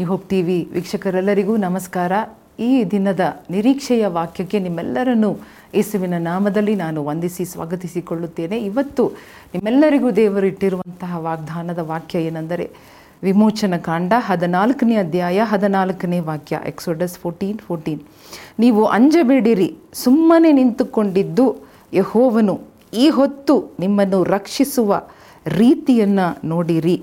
New hope T V ವೀಕ್ಷಕರೆಲ್ಲರಿಗೂ ನಮಸ್ಕಾರ. ಈ ದಿನದ ನಿರೀಕ್ಷೆಯ ವಾಕ್ಯಕ್ಕೆ ನಿಮ್ಮೆಲ್ಲರನ್ನು ಯೇಸುವಿನ ನಾಮದಲ್ಲಿ ನಾನು ವಂದಿಸಿ ಸ್ವಾಗತಿಸಿಕೊಳ್ಳುತ್ತೇನೆ. ಇವತ್ತು ನಿಮ್ಮೆಲ್ಲರಿಗೂ ದೇವರು ಇಟ್ಟಿರುವಂತಹ ವಾಗ್ದಾನದ ವಾಕ್ಯ ಏನೆಂದರೆ ವಿಮೋಚನ ಕಾಂಡ ಹದಿನಾಲ್ಕನೇ ಅಧ್ಯಾಯ ಹದಿನಾಲ್ಕನೇ ವಾಕ್ಯ ಎಕ್ಸೋಡಸ್ ಫೋರ್ಟೀನ್ ಫೋರ್ಟೀನ್ ನೀವು ಅಂಜಬೇಡಿರಿ, ಸುಮ್ಮನೆ ನಿಂತುಕೊಂಡಿದ್ದು ಯಹೋವನು ಈ ಹೊತ್ತು ನಿಮ್ಮನ್ನು ರಕ್ಷಿಸುವ ರೀತಿಯನ್ನು ನೋಡಿರಿ.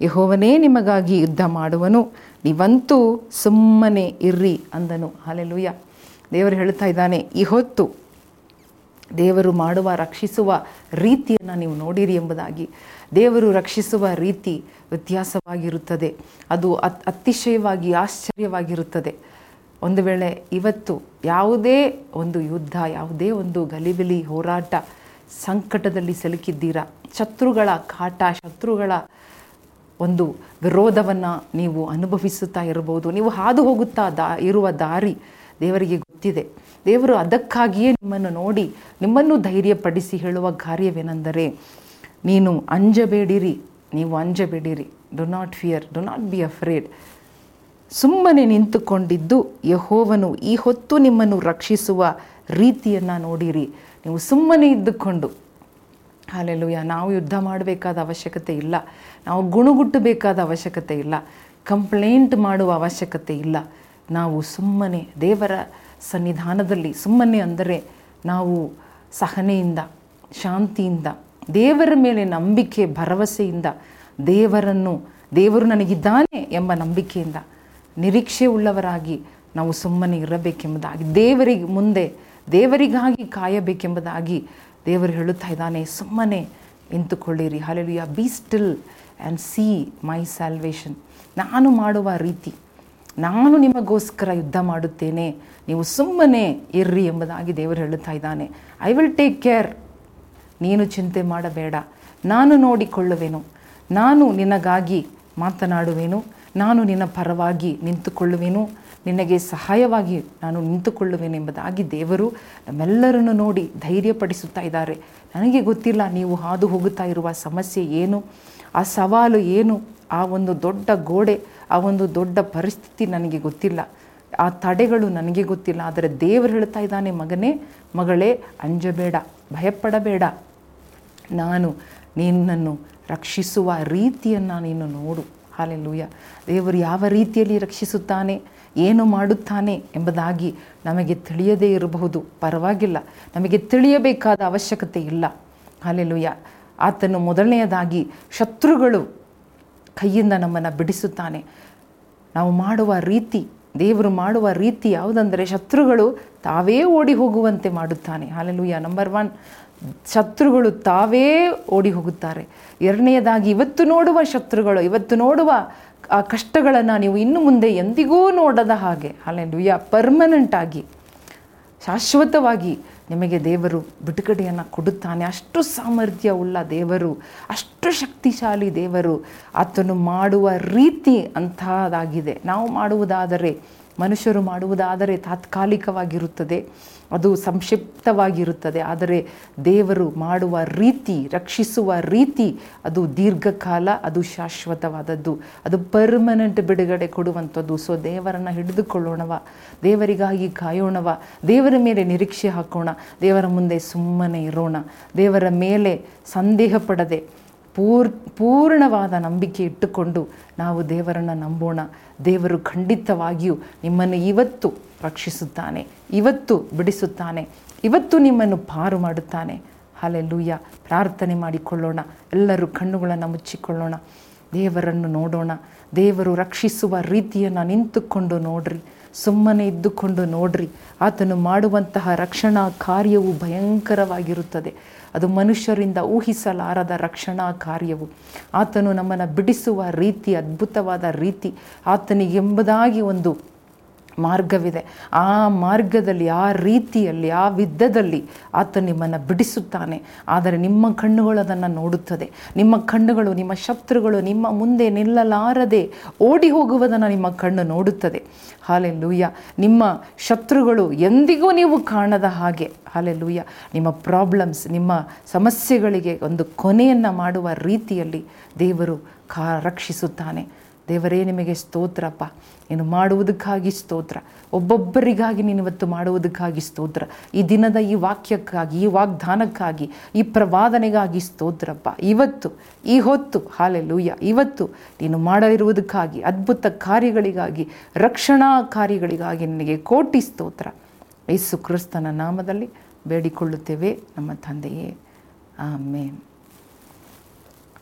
ಯಹೋವನೇ ನಿಮಗಾಗಿ ಯುದ್ಧ ಮಾಡುವನು ನೀವಂತೂ ಸುಮ್ಮನೆ ಇರ್ರಿ ಅಂದನು. ಹಾಲೆಲುಯ್ಯ ದೇವರು ಹೇಳ್ತಾ ಇದ್ದಾನೆ, ಈ ಹೊತ್ತು ದೇವರು ಮಾಡುವ, ರಕ್ಷಿಸುವ ರೀತಿಯನ್ನು ನೀವು ನೋಡಿರಿ ಎಂಬುದಾಗಿ. ದೇವರು ರಕ್ಷಿಸುವ ರೀತಿ ವ್ಯತ್ಯಾಸವಾಗಿರುತ್ತದೆ. ಅದು ಅತ್, ಅತಿಶಯವಾಗಿ ಆಶ್ಚರ್ಯವಾಗಿರುತ್ತದೆ. ಒಂದು ವೇಳೆ ಇವತ್ತು ಯಾವುದೇ ಒಂದು ಯುದ್ಧ, ಯಾವುದೇ ಒಂದು ಗಲಿಬಿಲಿ ಹೋರಾಟ ಸಂಕಟದಲ್ಲಿ ಸಿಲುಕಿದ್ದೀರಾ? ಶತ್ರುಗಳ ಕಾಟ, ಶತ್ರುಗಳ ಒಂದು ವಿರೋಧವನ್ನು ನೀವು ಅನುಭವಿಸುತ್ತಾ ಇರಬಹುದು. ನೀವು ಹಾದು ಹೋಗುತ್ತಾ ದಾ, ಇರುವ ದಾರಿ ದೇವರಿಗೆ ಗೊತ್ತಿದೆ. ದೇವರು ಅದಕ್ಕಾಗಿಯೇ ನಿಮ್ಮನ್ನು ನೋಡಿ ನಿಮ್ಮನ್ನು ಧೈರ್ಯಪಡಿಸಿ ಹೇಳುವ ಕಾರ್ಯವೇನೆಂದರೆ, ನೀನು ಅಂಜಬೇಡಿರಿ, ನೀವು ಅಂಜಬೇಡಿರಿ. Do not fear do not be afraid ಸುಮ್ಮನೆ ನಿಂತುಕೊಂಡಿದ್ದು ಯಹೋವನು ಈ ಹೊತ್ತು ನಿಮ್ಮನ್ನು ರಕ್ಷಿಸುವ ರೀತಿಯನ್ನು ನೋಡಿರಿ. ನೀವು ಸುಮ್ಮನೆ ಇದ್ದುಕೊಂಡು ಹಾಲೆಲುಯ್ಯ ನಾವು ಯುದ್ಧ ಮಾಡಬೇಕಾದ ಅವಶ್ಯಕತೆ ಇಲ್ಲ. ನಾವು ಗುಣುಗುಟ್ಟಬೇಕಾದ ಅವಶ್ಯಕತೆ ಇಲ್ಲ. ಕಂಪ್ಲೇಂಟ್ ಮಾಡುವ ಅವಶ್ಯಕತೆ ಇಲ್ಲ. ನಾವು ಸುಮ್ಮನೆ ದೇವರ ಸನ್ನಿಧಾನದಲ್ಲಿ ಸುಮ್ಮನೆ ಅಂದರೆ ನಾವು ಸಹನೆಯಿಂದ, ಶಾಂತಿಯಿಂದ, ದೇವರ ಮೇಲೆ ನಂಬಿಕೆ, ಭರವಸೆಯಿಂದ, ದೇವರನ್ನು, ದೇವರು ನನಗಿದ್ದಾನೆ ಎಂಬ ನಂಬಿಕೆಯಿಂದ ನಿರೀಕ್ಷೆ ಉಳ್ಳವರಾಗಿ ನಾವು ಸುಮ್ಮನೆ ಇರಬೇಕೆಂಬುದಾಗಿ, ದೇವರಿಗೆ ಮುಂದೆ ದೇವರಿಗಾಗಿ ಕಾಯಬೇಕೆಂಬುದಾಗಿ ದೇವರು ಹೇಳುತ್ತಾ ಇದ್ದಾನೆ, ಸುಮ್ಮನೆ ನಿಂತುಕೊಳ್ಳಿರಿ. Hallelujah be still and see my salvation ನಾನು ಮಾಡುವ ರೀತಿ, ನಾನು ನಿಮಗೋಸ್ಕರ ಯುದ್ಧ ಮಾಡುತ್ತೇನೆ. ನೀವು ಸುಮ್ಮನೆ ಇರ್ರಿ ಎಂಬುದಾಗಿ ದೇವರು ಹೇಳುತ್ತಾ ಇದ್ದಾನೆ. ಐ ವಿಲ್ ಟೇಕ್ ಕೇರ್ ನೀನು ಚಿಂತೆ ಮಾಡಬೇಡ. ನಾನು ನೋಡಿಕೊಳ್ಳುವೆನು. ನಾನು ನಿನಗಾಗಿ ಮಾತನಾಡುವೆನು. ನಾನು ನಿನ್ನ ಪರವಾಗಿ ನಿಂತುಕೊಳ್ಳುವೆನು. ನಿನಗೆ ಸಹಾಯವಾಗಿ ನಾನು ನಿಂತುಕೊಳ್ಳುವೆನೆಂಬುದಾಗಿ ದೇವರು ನಮ್ಮೆಲ್ಲರನ್ನು ನೋಡಿ ಧೈರ್ಯಪಡಿಸುತ್ತಾ ಇದ್ದಾರೆ. ನನಗೆ ಗೊತ್ತಿಲ್ಲ ನೀವು ಹಾದು ಹೋಗುತ್ತಾ ಇರುವ ಸಮಸ್ಯೆ ಏನು, ಆ ಸವಾಲು ಏನು, ಆ ಒಂದು ದೊಡ್ಡ ಗೋಡೆ, ಆ ಒಂದು ದೊಡ್ಡ ಪರಿಸ್ಥಿತಿ ನನಗೆ ಗೊತ್ತಿಲ್ಲ. ಆ ತಡೆಗಳು ನನಗೆ ಗೊತ್ತಿಲ್ಲ. ಆದರೆ ದೇವರು ಹೇಳ್ತಾ ಇದ್ದಾನೆ, ಮಗನೇ, ಮಗಳೇ, ಅಂಜಬೇಡ, ಭಯಪಡಬೇಡ. ನಾನು ನಿನ್ನನ್ನು ರಕ್ಷಿಸುವ ರೀತಿಯನ್ನು ನೀನು ನೋಡು. ಹಾಲೆಲ್ಲೂಯ ದೇವರು ಯಾವ ರೀತಿಯಲ್ಲಿ ರಕ್ಷಿಸುತ್ತಾನೆ, ಏನು ಮಾಡುತ್ತಾನೆ ಎಂಬುದಾಗಿ ನಮಗೆ ತಿಳಿಯದೇ ಇರಬಹುದು. ಪರವಾಗಿಲ್ಲ, ನಮಗೆ ತಿಳಿಯಬೇಕಾದ ಅವಶ್ಯಕತೆ ಇಲ್ಲ. ಹಾಲೆಲ್ಲೂಯ ಆತನು ಮೊದಲನೆಯದಾಗಿ ಶತ್ರುಗಳು ಕೈಯಿಂದ ನಮ್ಮನ್ನು ಬಿಡಿಸುತ್ತಾನೆ. ನಾವು ಮಾಡುವ ರೀತಿ, ದೇವರು ಮಾಡುವ ರೀತಿ ಯಾವುದಂದರೆ ಶತ್ರುಗಳು ತಾವೇ ಓಡಿ ಹೋಗುವಂತೆ ಮಾಡುತ್ತಾನೆ. ಹಾಲೆಲೂಯ. ನಂಬರ್ ಒನ್ ಶತ್ರುಗಳು ತಾವೇ ಓಡಿ ಹೋಗುತ್ತಾರೆ ಎರಡನೆಯದಾಗಿ, ಇವತ್ತು ನೋಡುವ ಶತ್ರುಗಳು, ಇವತ್ತು ನೋಡುವ, ಆ, ಕಷ್ಟಗಳನ್ನು ನೀವು ಇನ್ನು ಮುಂದೆ ಎಂದಿಗೂ ನೋಡದ ಹಾಗೆ ಹಾಲೆಲೂಯ ಪರ್ಮನೆಂಟ್ ಆಗಿ, ಶಾಶ್ವತವಾಗಿ ನಿಮಗೆ ದೇವರು ಬಿಡುಗಡೆಯನ್ನು ಕೊಡುತ್ತಾನೆ. ಅಷ್ಟು ಸಾಮರ್ಥ್ಯ ಉಳ್ಳ ದೇವರು, ಅಷ್ಟು ಶಕ್ತಿಶಾಲಿ ದೇವರು ಆತನು ಮಾಡುವ ರೀತಿ ಅಂತಹದಾಗಿದೆ ನಾವು ಮಾಡುವುದಾದರೆ, ಮನುಷ್ಯರು ಮಾಡುವುದಾದರೆ ತಾತ್ಕಾಲಿಕವಾಗಿರುತ್ತದೆ, ಅದು ಸಂಕ್ಷಿಪ್ತವಾಗಿರುತ್ತದೆ. ಆದರೆ ದೇವರು ಮಾಡುವ ರೀತಿ, ರಕ್ಷಿಸುವ ರೀತಿ, ಅದು ದೀರ್ಘಕಾಲ, ಅದು ಶಾಶ್ವತವಾದದ್ದು. ಅದು ಪರ್ಮನೆಂಟ್ ಬಿಡುಗಡೆ ಕೊಡುವಂಥದ್ದು. ಸೊ ದೇವರನ್ನು ಹಿಡಿದುಕೊಳ್ಳೋಣವ, ದೇವರಿಗಾಗಿ ಕಾಯೋಣವ, ದೇವರ ಮೇಲೆ ನಿರೀಕ್ಷೆ ಹಾಕೋಣ. ದೇವರ ಮುಂದೆ ಸುಮ್ಮನೆ ಇರೋಣ. ದೇವರ ಮೇಲೆ ಸಂದೇಹ ಪಡದೆ ಪೂರ್, ಪೂರ್ಣವಾದ ನಂಬಿಕೆ ಇಟ್ಟುಕೊಂಡು ನಾವು ದೇವರನ್ನು ನಂಬೋಣ. ದೇವರು ಖಂಡಿತವಾಗಿಯೂ ನಿಮ್ಮನ್ನು ಇವತ್ತು ರಕ್ಷಿಸುತ್ತಾನೆ. ಇವತ್ತು ಬಿಡಿಸುತ್ತಾನೆ. ಇವತ್ತು ನಿಮ್ಮನ್ನು ಪಾರು ಮಾಡುತ್ತಾನೆ. ಹಾಲೆಲ್ಲೂಯ್ಯ ಪ್ರಾರ್ಥನೆ ಮಾಡಿಕೊಳ್ಳೋಣ. ಎಲ್ಲರೂ ಕಣ್ಣುಗಳನ್ನು ಮುಚ್ಚಿಕೊಳ್ಳೋಣ. ದೇವರನ್ನು ನೋಡೋಣ. ದೇವರು ರಕ್ಷಿಸುವ ರೀತಿಯನ್ನು ನಿಂತುಕೊಂಡು ನೋಡ್ರಿ. ಸುಮ್ಮನೆ ಇದ್ದುಕೊಂಡು ನೋಡ್ರಿ. ಆತನು ಮಾಡುವಂತಹ ರಕ್ಷಣಾ ಕಾರ್ಯವು ಭಯಂಕರವಾಗಿರುತ್ತದೆ. ಅದು ಮನುಷ್ಯರಿಂದ ಊಹಿಸಲಾರದ ರಕ್ಷಣಾ ಕಾರ್ಯವು. ಆತನು ನಮ್ಮನ್ನು ಬಿಡಿಸುವ ರೀತಿ, ಅದ್ಭುತವಾದ ರೀತಿ, ಆತನಿಗೆಂಬುದಾಗಿ ಒಂದು ಮಾರ್ಗವಿದೆ. ಆ ಮಾರ್ಗದಲ್ಲಿ, ಆ ರೀತಿಯಲ್ಲಿ, ಆ ವಿದ್ಯದಲ್ಲಿ ಆತ ನಿಮ್ಮನ್ನು ಬಿಡಿಸುತ್ತಾನೆ. ಆದರೆ ನಿಮ್ಮ ಕಣ್ಣುಗಳು ಅದನ್ನು ನೋಡುತ್ತದೆ. ನಿಮ್ಮ ಕಣ್ಣುಗಳು, ನಿಮ್ಮ ಶತ್ರುಗಳು ನಿಮ್ಮ ಮುಂದೆ ನಿಲ್ಲಲಾರದೆ ಓಡಿ ಹೋಗುವುದನ್ನು ನಿಮ್ಮ ಕಣ್ಣು ನೋಡುತ್ತದೆ. ಹಾಲೆ ಲೂಯ್ಯ ನಿಮ್ಮ ಶತ್ರುಗಳು ಎಂದಿಗೂ ನೀವು ಕಾಣದ ಹಾಗೆ. ಹಾಲೆ ಲೂಯ್ಯ ನಿಮ್ಮ ಪ್ರಾಬ್ಲಮ್ಸ್, ನಿಮ್ಮ ಸಮಸ್ಯೆಗಳಿಗೆ ಒಂದು ಕೊನೆಯನ್ನು ಮಾಡುವ ರೀತಿಯಲ್ಲಿ ದೇವರು ಕಾ, ರಕ್ಷಿಸುತ್ತಾನೆ. ದೇವರೇ, ನಿಮಗೆ ಸ್ತೋತ್ರಪ್ಪ ಏನು ಮಾಡುವುದಕ್ಕಾಗಿ ಸ್ತೋತ್ರ. ಒಬ್ಬೊಬ್ಬರಿಗಾಗಿ ನೀನು ಇವತ್ತು ಮಾಡುವುದಕ್ಕಾಗಿ ಸ್ತೋತ್ರ. ಈ ದಿನದ ಈ ವಾಕ್ಯಕ್ಕಾಗಿ, ಈ ವಾಗ್ದಾನಕ್ಕಾಗಿ, ಈ ಪ್ರವಾದನೆಗಾಗಿ ಸ್ತೋತ್ರಪ್ಪ ಇವತ್ತು, ಈ ಹೊತ್ತು ಹಾಲೆಲೂಯ ಇವತ್ತು ನೀನು ಮಾಡಲಿರುವುದಕ್ಕಾಗಿ, ಅದ್ಭುತ ಕಾರ್ಯಗಳಿಗಾಗಿ, ರಕ್ಷಣಾ ಕಾರ್ಯಗಳಿಗಾಗಿ ನಿನಗೆ ಕೋಟಿ ಸ್ತೋತ್ರ. ಯೇಸು ಕ್ರಿಸ್ತನ ನಾಮದಲ್ಲಿ ಬೇಡಿಕೊಳ್ಳುತ್ತೇವೆ ನಮ್ಮ ತಂದೆಯೇ. ಆಮೇನ್.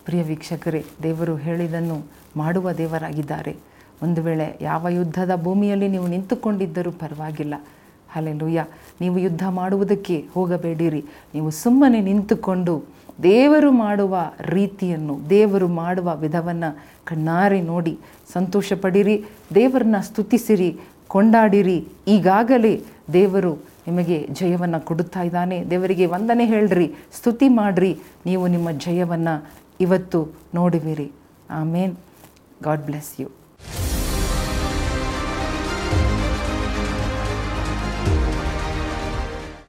ಪ್ರಿಯ ವೀಕ್ಷಕರೇ, ದೇವರು ಹೇಳಿದನ್ನು ಮಾಡುವ ದೇವರಾಗಿದ್ದಾರೆ. ಒಂದು ವೇಳೆ ಯಾವ ಯುದ್ಧದ ಭೂಮಿಯಲ್ಲಿ ನೀವು ನಿಂತುಕೊಂಡಿದ್ದರೂ ಪರವಾಗಿಲ್ಲ. ಅಲ್ಲೆಲ್ಲೂಯ್ಯ ನೀವು ಯುದ್ಧ ಮಾಡುವುದಕ್ಕೆ ಹೋಗಬೇಡಿರಿ. ನೀವು ಸುಮ್ಮನೆ ನಿಂತುಕೊಂಡು ದೇವರು ಮಾಡುವ ರೀತಿಯನ್ನು, ದೇವರು ಮಾಡುವ ವಿಧವನ್ನು ಕಣ್ಣಾರೆ ನೋಡಿ ಸಂತೋಷ ಪಡಿರಿ ದೇವರನ್ನ ಸ್ತುತಿಸಿರಿ, ಕೊಂಡಾಡಿರಿ. ಈಗಾಗಲೇ ದೇವರು ನಿಮಗೆ ಜಯವನ್ನು ಕೊಡುತ್ತಾ ಇದ್ದಾನೆ. ದೇವರಿಗೆ ವಂದನೆ ಹೇಳ್ರಿ, ಸ್ತುತಿ ಮಾಡ್ರಿ. ನೀವು ನಿಮ್ಮ ಜಯವನ್ನು ಇವತ್ತು ನೋಡುವಿರಿ. ಆಮೇನ್. God bless you.